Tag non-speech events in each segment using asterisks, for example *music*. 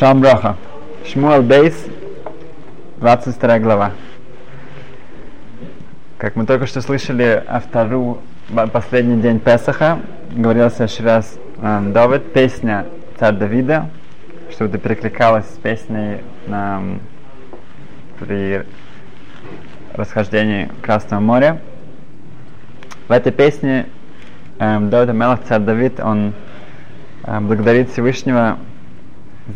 Шалом Броха. Шмуэл Бейс, 22 глава. Как мы только что слышали, автору последний день Песаха говорил следующий раз э, Давид, песня царь Давида, чтобы это перекликалось с песней на, при расхождении Красного моря. В этой песне э, Давид Амелах, царь Давид, он э, благодарит Всевышнего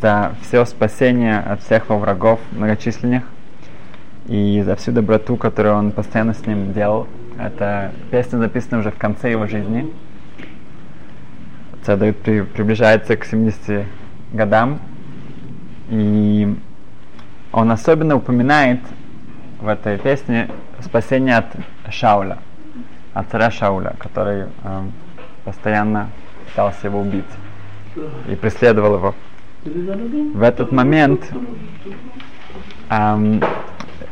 за все спасение от всех его врагов многочисленных и за всю доброту, которую он постоянно с ним делал. Эта песня записана уже в конце его жизни. Давид при, приближается к 70 годам, и он особенно упоминает в этой песне спасение от Шауля, от царя Шауля, который э, постоянно пытался его убить и преследовал его. В этот момент эм,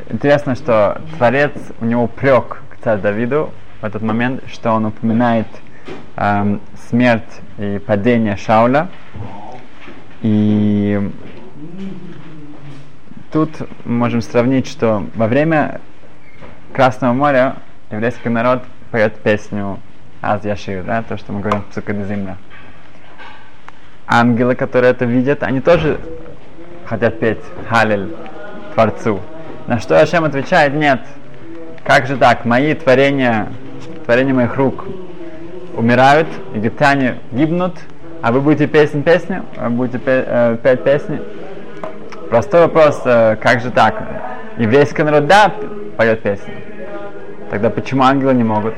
интересно, что Творец, у него прек к царю Давиду в этот момент, что он упоминает эм, смерть и падение Шауля. И тут можем сравнить, что во время Красного моря еврейский народ поет песню Аз Яшир, да, то, что мы говорим в Цукадезимля ангелы, которые это видят, они тоже хотят петь Халель Творцу. На что Ашем отвечает, нет, как же так, мои творения, творения моих рук умирают, египтяне гибнут, а вы будете песен песню, будете петь, э, петь песни. Простой вопрос, э, как же так? Еврейский народ, да, поет песни. Тогда почему ангелы не могут?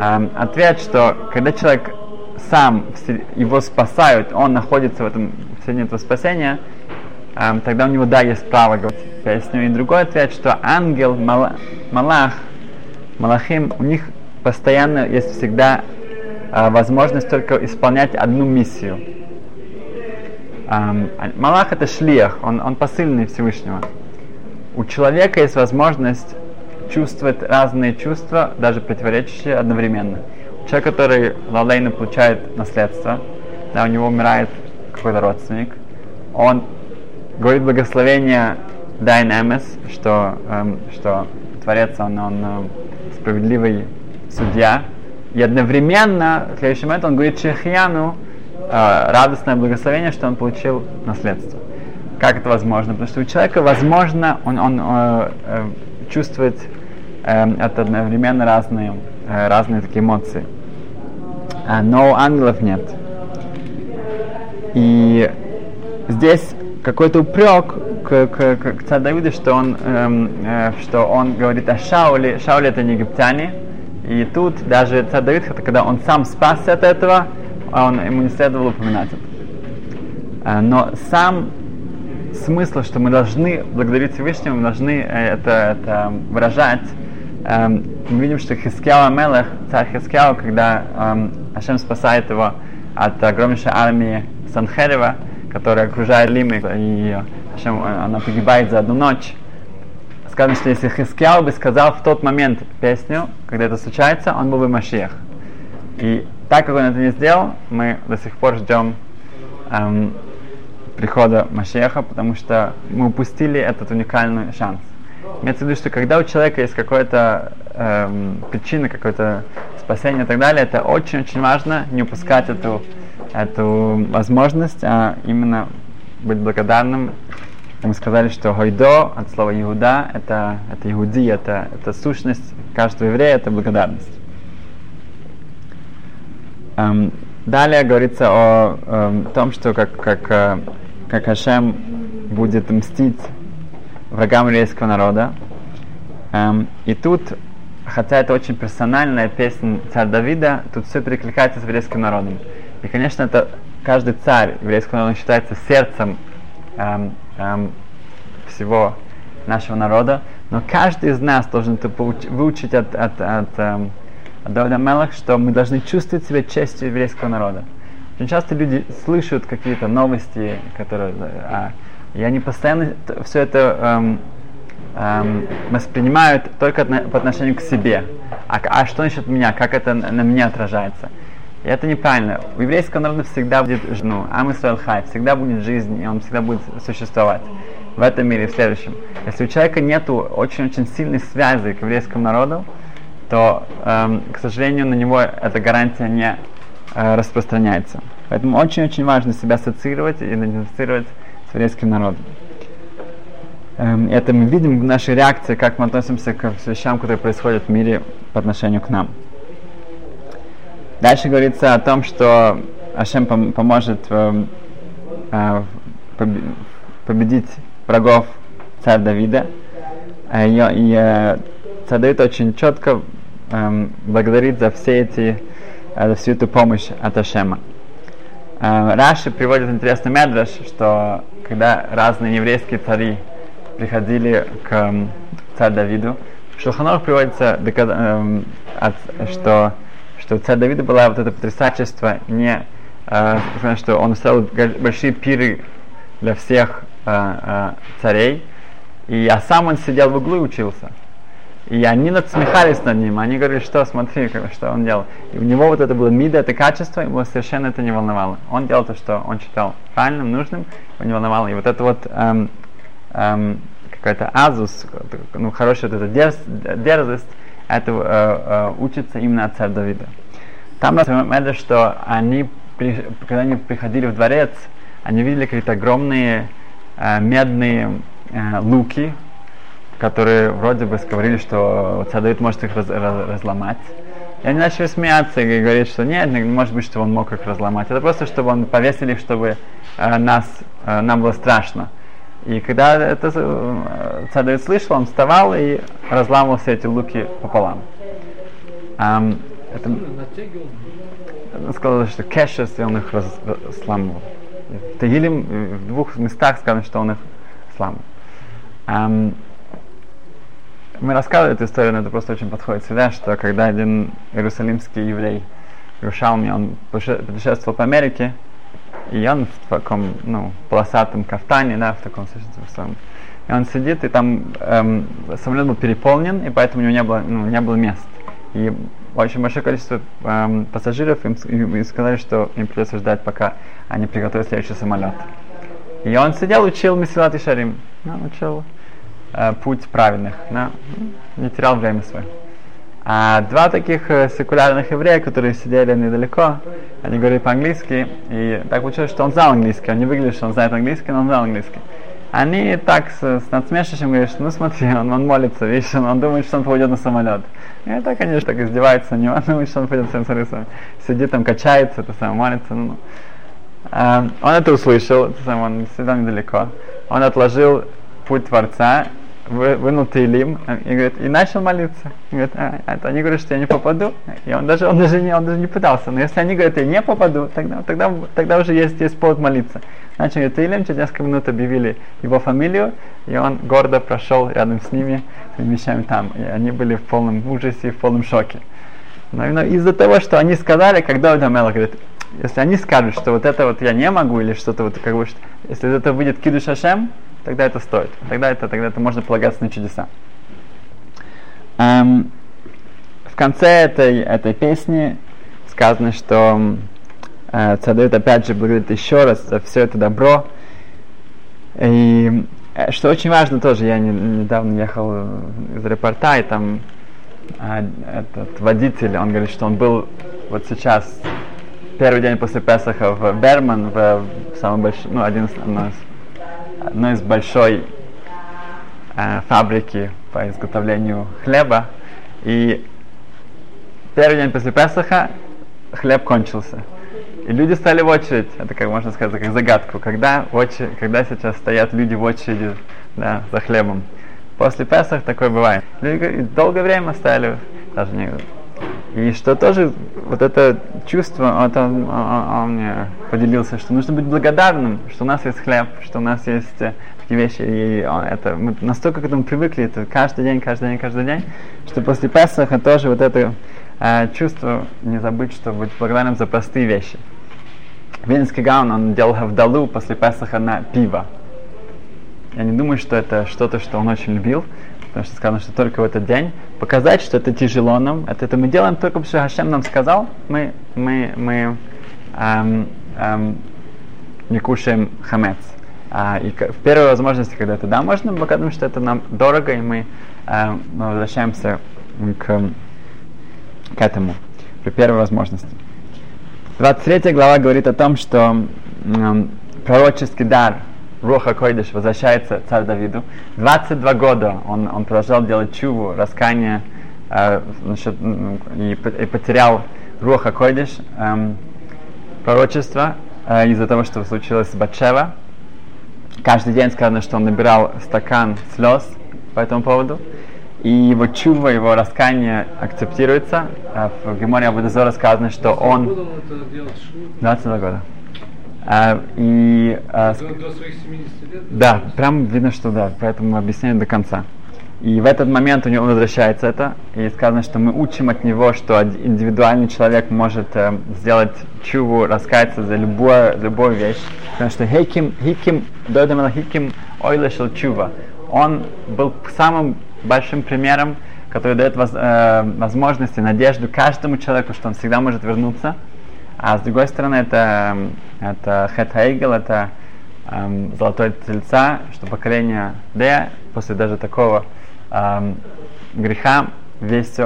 Эм, ответ, что когда человек сам его спасают, он находится в этом в середине этого спасения, эм, тогда у него да есть право говорить песню. И другой ответ, что ангел, мала, малах, малахим, у них постоянно есть всегда э, возможность только исполнять одну миссию. Эм, малах это шлиях, он, он посыльный Всевышнего. У человека есть возможность чувствовать разные чувства, даже противоречащие одновременно человек, который лалейно получает наследство, да, у него умирает какой-то родственник, он говорит благословение Дайн Эмес, что, эм, что Творец, он, он э, справедливый судья, и одновременно, в следующий момент, он говорит Чехьяну э, радостное благословение, что он получил наследство. Как это возможно? Потому что у человека, возможно, он, он э, э, чувствует э, это одновременно разные Э, разные такие эмоции. А, но ангелов нет. И здесь какой-то упрек к, к, к, к царю Давиду, что он, эм, э, что он говорит о Шауле. Шауле это не египтяне. И тут даже царь Давид, когда он сам спасся от этого, он, ему не следовало упоминать это. Э, но сам смысл, что мы должны благодарить Всевышнему, мы должны э, это, это выражать, эм, мы видим, что Хискяу Амелех, царь Хискяу, когда эм, Ашем спасает его от огромнейшей армии Санхерева, которая окружает Лимы, и Ашем, она погибает за одну ночь. Сказано, что если Хискяу бы сказал в тот момент песню, когда это случается, он был бы Машиях. И так как он это не сделал, мы до сих пор ждем эм, прихода Машеха, потому что мы упустили этот уникальный шанс. Имеется в виду, что когда у человека есть какая-то эм, причина, какое-то спасение и так далее, это очень-очень важно не упускать эту, эту возможность, а именно быть благодарным. Мы сказали, что гойдо от слова Иуда это, это Иуди, это, это сущность каждого еврея, это благодарность. Эм, далее говорится о эм, том, что как, как, э, как Хашем будет мстить врагам еврейского народа. Эм, и тут, хотя это очень персональная песня царя Давида, тут все перекликается с еврейским народом. И, конечно, это каждый царь еврейского народа считается сердцем эм, эм, всего нашего народа, но каждый из нас должен это выучить от, от, от, эм, от Давида Мелах, что мы должны чувствовать себя частью еврейского народа. Очень часто люди слышат какие-то новости, которые, а, и они постоянно все это эм, эм, воспринимают только по отношению к себе. А, а что насчет меня? Как это на меня отражается? И это неправильно. У еврейского народа всегда будет, ну, Амисраэл Хай, всегда будет жизнь, и он всегда будет существовать в этом мире в следующем. Если у человека нет очень-очень сильной связи к еврейскому народу, то, эм, к сожалению, на него эта гарантия не э, распространяется. Поэтому очень-очень важно себя ассоциировать и идентифицировать с еврейским народом. Эм, это мы видим в нашей реакции, как мы относимся к вещам, которые происходят в мире по отношению к нам. Дальше говорится о том, что Ашем пом- поможет э, э, победить врагов царя Давида. Э, и, э, царь Давид очень четко э, благодарит за все эти, э, за всю эту помощь от Ашема. Раши приводит интересный медраж, что когда разные еврейские цари приходили к царю Давиду. В Шулханах приводится, эм, что, что у царя Давида была вот это потрясачество, не, э, что он устроил большие пиры для всех э, э, царей, и, а сам он сидел в углу и учился. И они надсмехались над ним, они говорили, что смотри, что он делал. И у него вот это было мида, это качество, его совершенно это не волновало. Он делал то, что он считал правильным, нужным, его не волновало. И вот это вот эм, эм, какая-то азус, ну, хорошая вот эта дерз, дерзость, это э, э, учится именно от царя Давида. Там это, что они, когда они приходили в дворец, они видели какие-то огромные э, медные э, луки, которые вроде бы говорили, что Давид может их раз, раз, разломать. И они начали смеяться и говорить, что нет, не может быть, что он мог их разломать. Это просто, чтобы он повесили, чтобы э, нас, э, нам было страшно. И когда это э, Давид слышал, он вставал и разламывал все эти луки пополам. Um, это, он сказал, что кешес, и он их раз, разламывал. В Тегилем в двух местах сказано, что он их сламывал. Um, мы рассказывали эту историю, но это просто очень подходит сюда, что когда один иерусалимский еврей Рушалми, он путешествовал по Америке, и он в таком, ну, полосатом кафтане, да, в таком своем. И он сидит, и там эм, самолет был переполнен, и поэтому у него не было, ну, не было мест. И очень большое количество эм, пассажиров им, им сказали, что им придется ждать, пока они приготовят следующий самолет. И он сидел, учил Месилат и Шарим, да, учил э, путь праведных, да, не терял время свое. А два таких э, секулярных еврея, которые сидели недалеко, они говорили по-английски, и так получилось, что он знал английский, он не выглядел, что он знает английский, но он знал английский. Они так с, с надсмешищем говорят, что ну смотри, он, он молится, видишь, он, он думает, что он пойдет на самолет. И это, конечно, так издевается него, он думает, что он пойдет на самолет. Сидит там, качается, это самое, молится. Ну, ну. А, он это услышал, это самое, он сидел недалеко. Он отложил путь Творца вы, вынул Тейлим и, говорит, и начал молиться. И говорит, а, это они говорят, что я не попаду. И он даже, он даже, не, он даже не пытался. Но если они говорят, я не попаду, тогда, тогда, тогда уже есть, есть повод молиться. Начал говорить Тейлим, через несколько минут объявили его фамилию, и он гордо прошел рядом с ними, с вещами там. И они были в полном ужасе, в полном шоке. Но именно из-за того, что они сказали, когда Давид Амелах говорит, если они скажут, что вот это вот я не могу, или что-то вот как бы, если это выйдет Кидуш Ашем, тогда это стоит. Тогда это, тогда это можно полагаться на чудеса. Эм, в конце этой, этой песни сказано, что э, Цадавид опять же благодарит еще раз за все это добро. И э, что очень важно тоже, я не, недавно ехал из репорта, и там э, этот водитель, он говорит, что он был вот сейчас первый день после Песаха в Берман, в, в самом большом, ну, один из, одной из большой э, фабрики по изготовлению хлеба. И первый день после Песаха хлеб кончился. И люди стали в очередь, это как можно сказать, как загадку, когда, в когда сейчас стоят люди в очереди да, за хлебом. После Песах такое бывает. Люди долгое время стояли, даже не и что тоже вот это чувство, вот он, он, он мне поделился, что нужно быть благодарным, что у нас есть хлеб, что у нас есть э, такие вещи, и это, мы настолько к этому привыкли, это каждый день, каждый день, каждый день, что после Песаха тоже вот это э, чувство не забыть, что быть благодарным за простые вещи. Венский Гаун, он делал Хавдалу после Песаха на пиво. Я не думаю, что это что-то, что он очень любил, потому что сказано, что только в этот день, показать, что это тяжело нам, это, это мы делаем только потому, что Хашем нам сказал, мы, мы, мы эм, эм, не кушаем хамец. А, и в первой возможности, когда это да, можно, потому что это нам дорого, и мы, э, мы возвращаемся к, к этому при первой возможности. 23 глава говорит о том, что э, пророческий дар Руха Койдыш возвращается царь Давиду. 22 года он, он продолжал делать чуву, раскание, э, значит, и, и потерял Руха Койдыш, э, пророчество, э, из-за того, что случилось с Батшева. Каждый день сказано, что он набирал стакан слез по этому поводу. И его чува, его раскаяние акцептируется. Э, в Геморе Абудазора сказано, что он... 22 года. А, и, а, до, до своих 70 лет? Да, прям видно, что да, поэтому объясняю до конца. И в этот момент у него возвращается это, и сказано, что мы учим от него, что индивидуальный человек может э, сделать чуву, раскаяться за любую, любую вещь. Потому что хиким, хиким, дойдем хиким ойлешил чува. Он был самым большим примером, который дает воз, э, возможность и надежду каждому человеку, что он всегда может вернуться. А с другой стороны, это, это Хет Хейгел, это эм, золотой тельца, что поколение Д, после даже такого эм, греха, весь,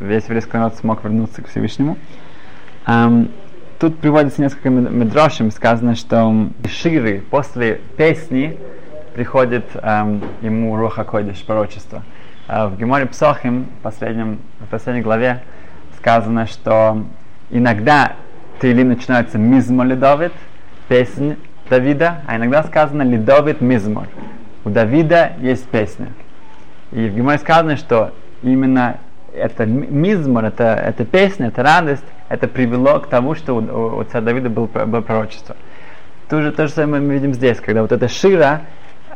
весь еврейский народ смог вернуться к Всевышнему. Эм, тут приводится несколько медрошим, сказано, что Ширы после песни приходит эм, ему Руха Койдиш, пророчество. Э, в Геморе Псохим, в, последнем, в последней главе, сказано, что иногда Тейлим начинается Мизмор Ледовит, песнь Давида, а иногда сказано Ледовит Мизмор. У Давида есть песня. И в Геморе сказано, что именно это мизмор, это, это песня, это радость, это привело к тому, что у, у, царя Давида был, было пророчество. То же, то же самое мы видим здесь, когда вот эта шира,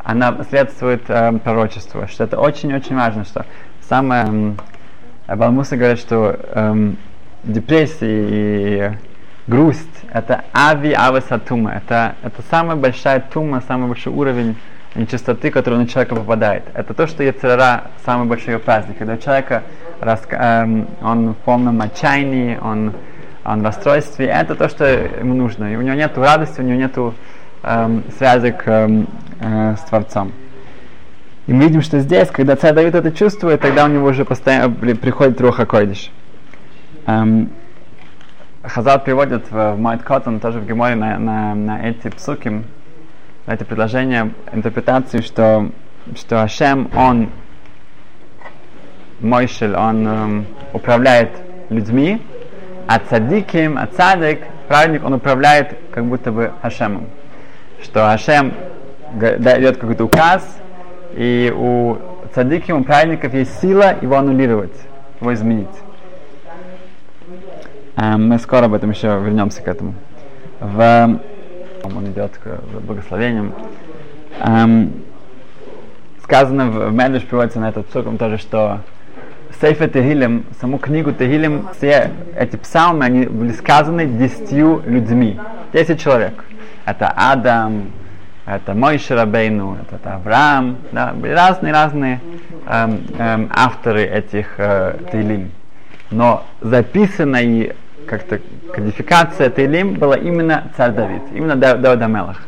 она следствует э, пророчеству, что это очень-очень важно, что самое... Э, Балмуса говорит, что э, депрессия и грусть это ави авасатума, это, это самая большая тума, самый большой уровень нечистоты, который на человека попадает. Это то, что Яцерара самый большой праздник. Когда у человека эм, он в полном отчаянии, он, он в расстройстве, это то, что ему нужно. И у него нет радости, у него нет эм, связи к, эм, э, с Творцом. И мы видим, что здесь, когда царь Давид это чувствует, тогда у него уже постоянно приходит Руха Койдиш. Эм, Хазал приводит в, в Майт Коттон, тоже в Геморе, на, на, на эти псуки, на эти предложения, интерпретацию, что, что Ашем, он, Мойшель, он эм, управляет людьми, а цадиким, а цадик, праведник, он управляет как будто бы Ашемом. Что Ашем дает какой-то указ, и у цадиким, у праведников есть сила его аннулировать, его изменить. Эм, мы скоро об этом еще вернемся к этому. В, он идет к благословениям. Эм, сказано в Медведь приводится на этот цуком тоже, что Сейфе Тегилем, саму книгу Тегилем, все эти псалмы, они были сказаны десятью людьми. Десять человек. Это Адам, это Мой Шарабейну, это, это Авраам, да, были разные-разные эм, эм, авторы этих э, Тейлим. Но записано и как-то кодификация Тейлим была именно царь Давид, именно Давид Амелах.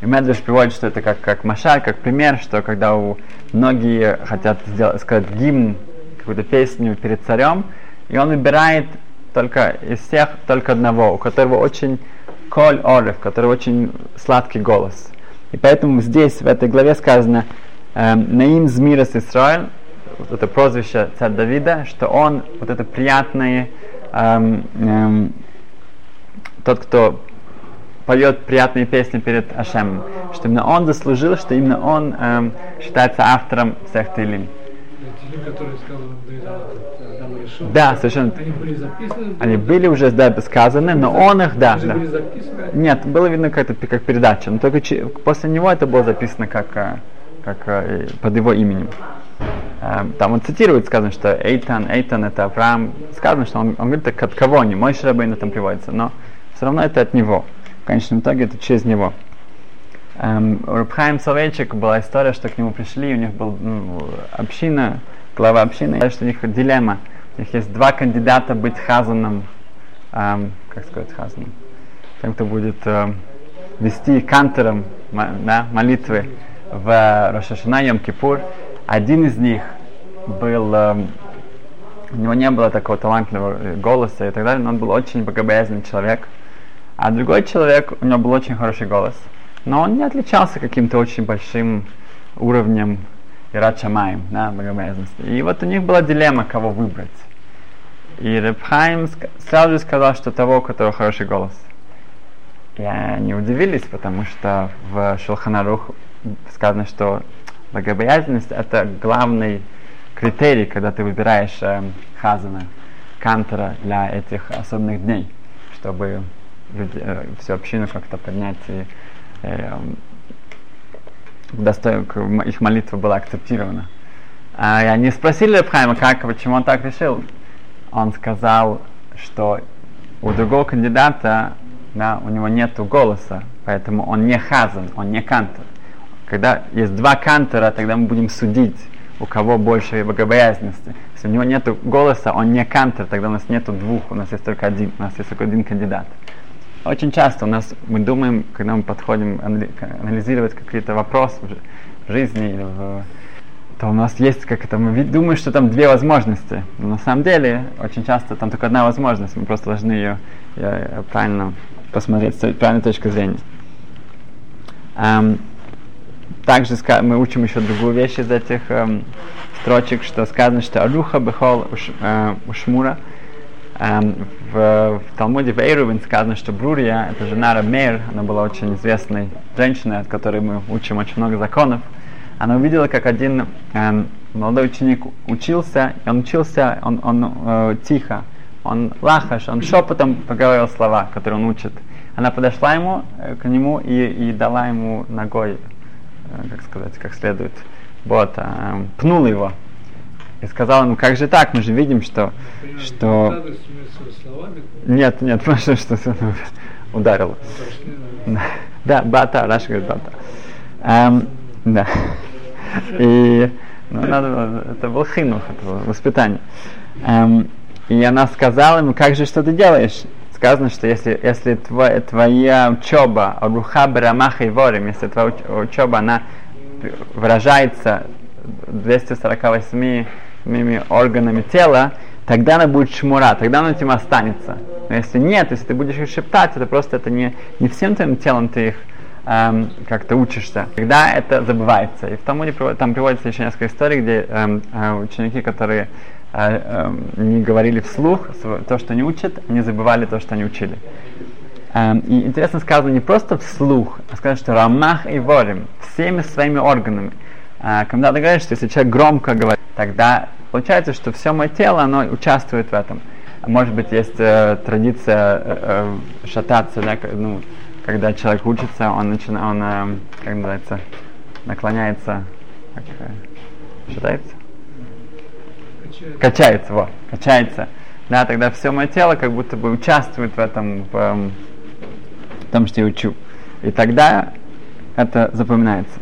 И Медведь приводит, что это как, как машаль, как пример, что когда у многие хотят сделать, сказать гимн, какую-то песню перед царем, и он выбирает только из всех только одного, у которого очень коль орев, который очень сладкий голос. И поэтому здесь, в этой главе сказано, эм, Наим Змирас Исраиль, вот это прозвище царя Давида, что он вот это приятное эм, эм, тот, кто поет приятные песни перед Ашемом, что именно он заслужил, что именно он эм, считается автором всех Тейлим. Да, совершенно. Они были записаны? Они были уже да, сказаны, но он их, да. да. Нет, было видно как, как передача, но только после него это было записано как, э, как э, под его именем. Эм, там он цитирует, сказано, что Эйтан, Эйтан это Авраам. Сказано, что он, он говорит от кого не, мой Шрабейн там приводится, но все равно это от него. В конечном итоге это через него. Эм, у Рабхайм Соловейчик была история, что к нему пришли, у них была ну, община, глава общины, что у них дилемма. У них есть два кандидата быть хазаном, эм, как сказать хазаном, тем, кто будет эм, вести кантором да, молитвы в Рошашана Йом Кипур. Один из них был, эм, у него не было такого талантливого голоса и так далее, но он был очень богобоязненный человек. А другой человек, у него был очень хороший голос – но он не отличался каким-то очень большим уровнем Ират Шамаем, да, богобоязненности. И вот у них была дилемма, кого выбрать. И Репхайм сразу же сказал, что того, у которого хороший голос. И они удивились, потому что в Шулханарух сказано, что богобоязненность это главный критерий, когда ты выбираешь э, хазана, кантора для этих особенных дней, чтобы люди, э, всю общину как-то поднять и э, их молитва была акцептирована. А, и они спросили Рабхайма, как, почему он так решил. Он сказал, что у другого кандидата да, у него нет голоса, поэтому он не хазан, он не кантор. Когда есть два кантора, тогда мы будем судить, у кого больше богобоязненности. Если у него нет голоса, он не кантор, тогда у нас нет двух, у нас есть только один, у нас есть только один кандидат. Очень часто у нас мы думаем, когда мы подходим анализировать какие-то вопросы в жизни в то у нас есть как это, мы думаем, что там две возможности. Но на самом деле, очень часто там только одна возможность. Мы просто должны ее, ее правильно посмотреть с правильной точки зрения. Эм, также мы учим еще другую вещь из этих эм, строчек, что сказано, что Аруха Бехол Ушмура, Эм, в, в Талмуде в Эйрувин сказано, что Брурия, это жена Рамейр, она была очень известной женщиной, от которой мы учим очень много законов. Она увидела, как один эм, молодой ученик учился, и он учился, он, он э, тихо, он лахаш, он шепотом поговорил слова, которые он учит. Она подошла ему, э, к нему и, и дала ему ногой, э, как сказать, как следует, вот, э, пнула его и сказал ему, как же так, мы же видим, что... что... Нет, нет, *laughs* просто что ударило. *laughs* Да, бата, Раша говорит бата. Эм, да. *laughs* И ну, надо, это был хинух, это было воспитание. Эм, и она сказала ему, как же, что ты делаешь? Сказано, что если, если твоя, твоя учеба, руха брамаха и ворим, если твоя учеба, она выражается 248 моими органами тела, тогда она будет шмура, тогда она этим останется. Но если нет, если ты будешь их шептать, это просто это не, не всем твоим телом ты их эм, как-то учишься. Тогда это забывается. И в Талмуде там приводится еще несколько историй, где эм, э, ученики, которые э, э, не говорили вслух то, что они учат, они забывали то, что они учили. Um, и интересно сказано не просто вслух, а сказано, что рамах и ворим, всеми своими органами. Uh, когда ты говоришь, что если человек громко говорит, тогда Получается, что все мое тело, оно участвует в этом. Может быть, есть э, традиция э, э, шататься, да, ну, когда человек учится, он начинает, он, э, как называется, наклоняется, как, э, шатается? Качается. Качается, вот, качается. Да, тогда все мое тело как будто бы участвует в этом, в, э, в том, что я учу. И тогда это запоминается.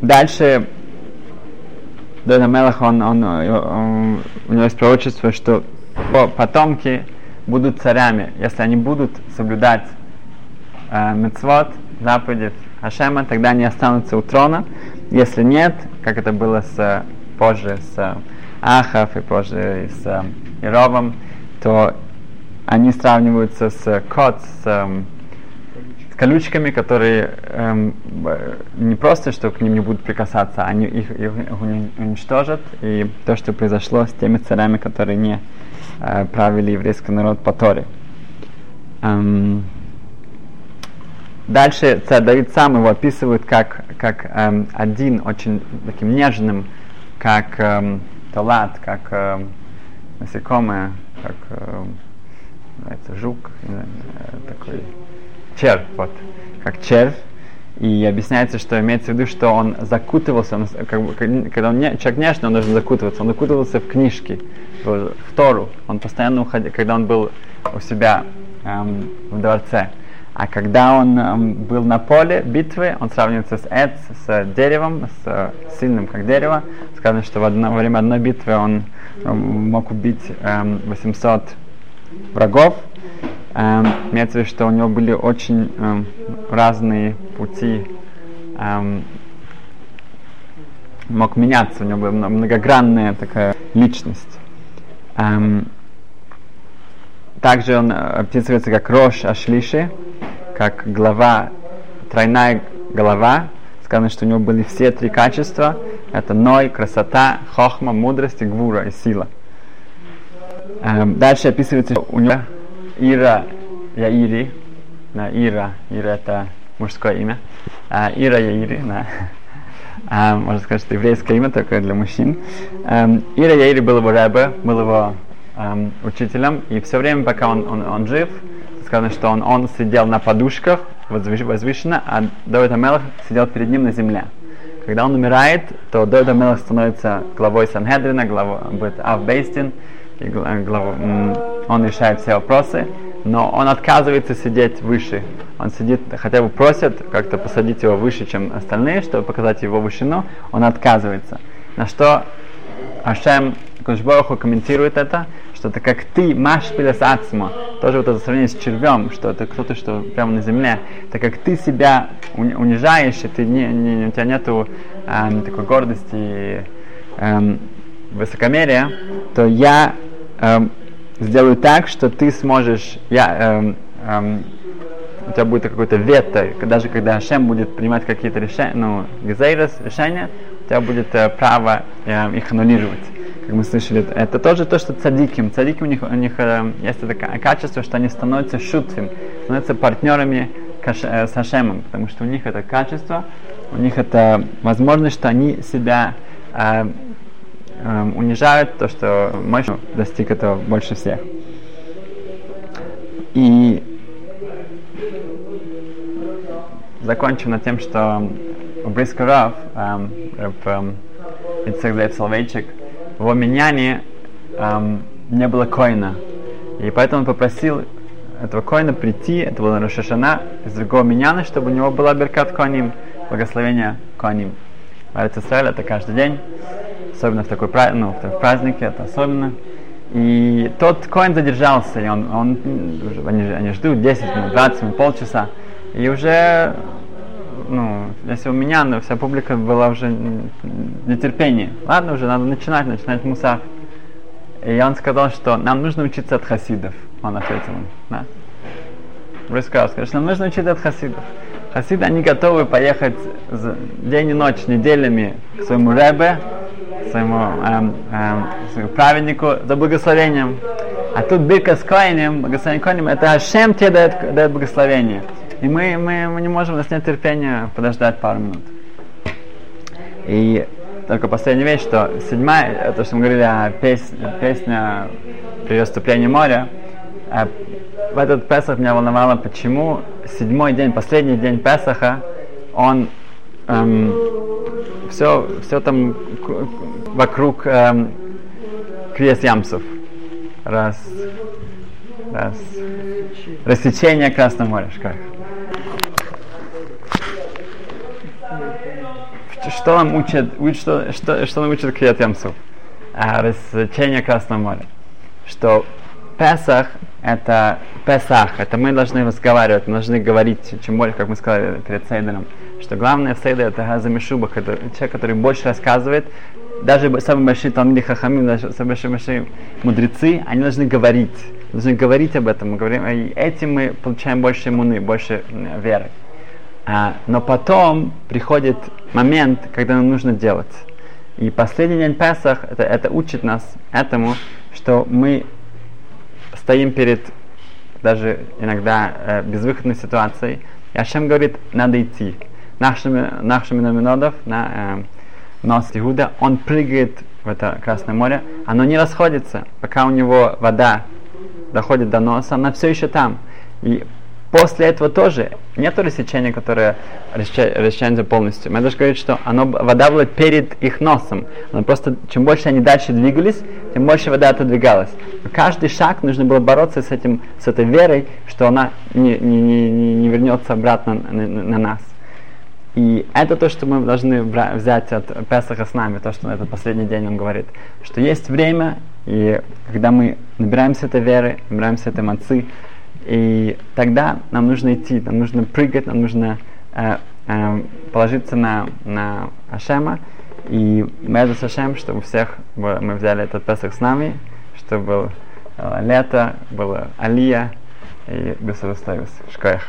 Дальше Дойда Мелах, он, он, он, у него есть пророчество, что потомки будут царями, если они будут соблюдать э, мецвод, заповеди Хашема, тогда они останутся у трона. Если нет, как это было с, позже с Ахав и позже с Ировом, то они сравниваются с кот, с колючками, которые эм, не просто, что к ним не будут прикасаться, они их, их уничтожат. И то, что произошло с теми царями, которые не э, правили еврейский народ по Торе. Эм, дальше царь Давид сам его описывает как, как эм, один очень таким нежным, как эм, талат, как эм, насекомое, как эм, жук, э, такой червь, вот, как червь. И объясняется, что имеется в виду, что он закутывался, он, как когда он не, человек нежный, он должен закутываться, он закутывался в книжки, в, в Тору. Он постоянно уходил, когда он был у себя эм, в дворце. А когда он эм, был на поле битвы, он сравнивается с Эд, с деревом, с сильным как дерево. Сказано, что в одно, во время одной битвы он эм, мог убить эм, 800 врагов. Эм, имеется в виду, что у него были очень эм, разные пути эм, мог меняться, у него была многогранная такая личность. Эм, также он описывается как Рош Ашлиши, как глава, тройная голова. Сказано, что у него были все три качества. Это ной, красота, хохма, мудрость и гвура, и сила. Эм, дальше описывается у него Ира Яири. Да, Ира. Ира это мужское имя. А, Ира Яири, да. *laughs* А, можно сказать, что еврейское имя только для мужчин. Um, Ира Яири был его рэбе, был его um, учителем, и все время, пока он, он, он жив, сказано, что он, он сидел на подушках возвыш, возвышенно, а Давид Амелах сидел перед ним на земле. Когда он умирает, то Давид Амелах становится главой Санхедрина, главой, Авбейстин, и глав, он решает все вопросы, но он отказывается сидеть выше. Он сидит, хотя бы просят как-то посадить его выше, чем остальные, чтобы показать его вышину, он отказывается. На что Ашем Кушбороху комментирует это, что это как ты, маш пилес ацма, тоже вот это сравнение с червем, что это кто-то, что прямо на земле, так как ты себя унижаешь, и ты не, не, у тебя нету эм, такой гордости, эм, высокомерия, то я эм, сделаю так, что ты сможешь, я, эм, эм, у тебя будет какой-то вето, даже когда Ашем будет принимать какие-то решения, ну, гизейрос, решения, у тебя будет э, право э, их аннулировать. Как мы слышали, это тоже то, что цадиким. Цадики у них, у них э, есть это качество, что они становятся шутфим, становятся партнерами э, с Ашемом, потому что у них это качество, у них это возможность, что они себя э, э, унижают, то, что Мойша достиг этого больше всех. И закончим на тем, что у Брискаров, эм, эм, Ицек Зайв Соловейчик, в его миняне эм, не было коина. И поэтому он попросил этого коина прийти, это было Рошашана, из другого миняна, чтобы у него была беркат коним, благословение коним. А это это каждый день особенно в такой ну, в празднике, это особенно. И тот коин задержался, и он, он они, они ждут 10 минут, 20 минут, полчаса. И уже, ну, если у меня, ну, вся публика была уже нетерпение. Ладно, уже надо начинать, начинать мусав. И он сказал, что нам нужно учиться от хасидов. Он ответил да. Рассказал, сказал, что нам нужно учиться от хасидов. Хасиды, они готовы поехать день и ночь, неделями к своему ребе, своему, эм, эм, праведнику за благословением. А тут бирка с коинем, благословение коинем, это Ашем тебе дает, дает благословение. И мы, мы, мы не можем, у нас нет терпения подождать пару минут. И только последняя вещь, что седьмая, то, что мы говорили о песне, песня при расступлении моря, э, в этот Песах меня волновало, почему седьмой день, последний день Песаха, он эм, все, все там вокруг эм, крест ямсов. Раз, раз. Рассечение Красного моря. Как? Что нам учат, что, что, что нам учат Крият Ямсов? А, рассечение Красного моря. Что Песах это Песах, это мы должны разговаривать, мы должны говорить, чем больше, как мы сказали перед Сейдером, что главное в Сейдере это Газамишубах, это человек, который больше рассказывает, даже самые большие Талмиди Хахамим, даже самые большие, большие мудрецы, они должны говорить, должны говорить об этом, мы говорим, и этим мы получаем больше иммуны, больше веры. А, но потом приходит момент, когда нам нужно делать. И последний день Песах это, это учит нас этому, что мы стоим перед даже иногда э, безвыходной ситуацией, и Ашем говорит, надо идти. Нашими, нашими номинодов на э, нос Иуда, он прыгает в это Красное море, оно не расходится, пока у него вода доходит до носа, она все еще там. И После этого тоже нет рассечения, которое расчищается полностью. Мы даже говорим, что оно, вода была перед их носом. Но просто чем больше они дальше двигались, тем больше вода отодвигалась. Каждый шаг нужно было бороться с, этим, с этой верой, что она не, не, не, не вернется обратно на, на, на нас. И это то, что мы должны взять от Песаха с нами, то, что на этот последний день он говорит, что есть время, и когда мы набираемся этой веры, набираемся этой мацы, и тогда нам нужно идти, нам нужно прыгать, нам нужно э, э, положиться на, на Ашема. И мы с Ашем, чтобы всех мы взяли этот Песах с нами, чтобы было э, лето, было Алия и Бесарустаюс. Шкоях.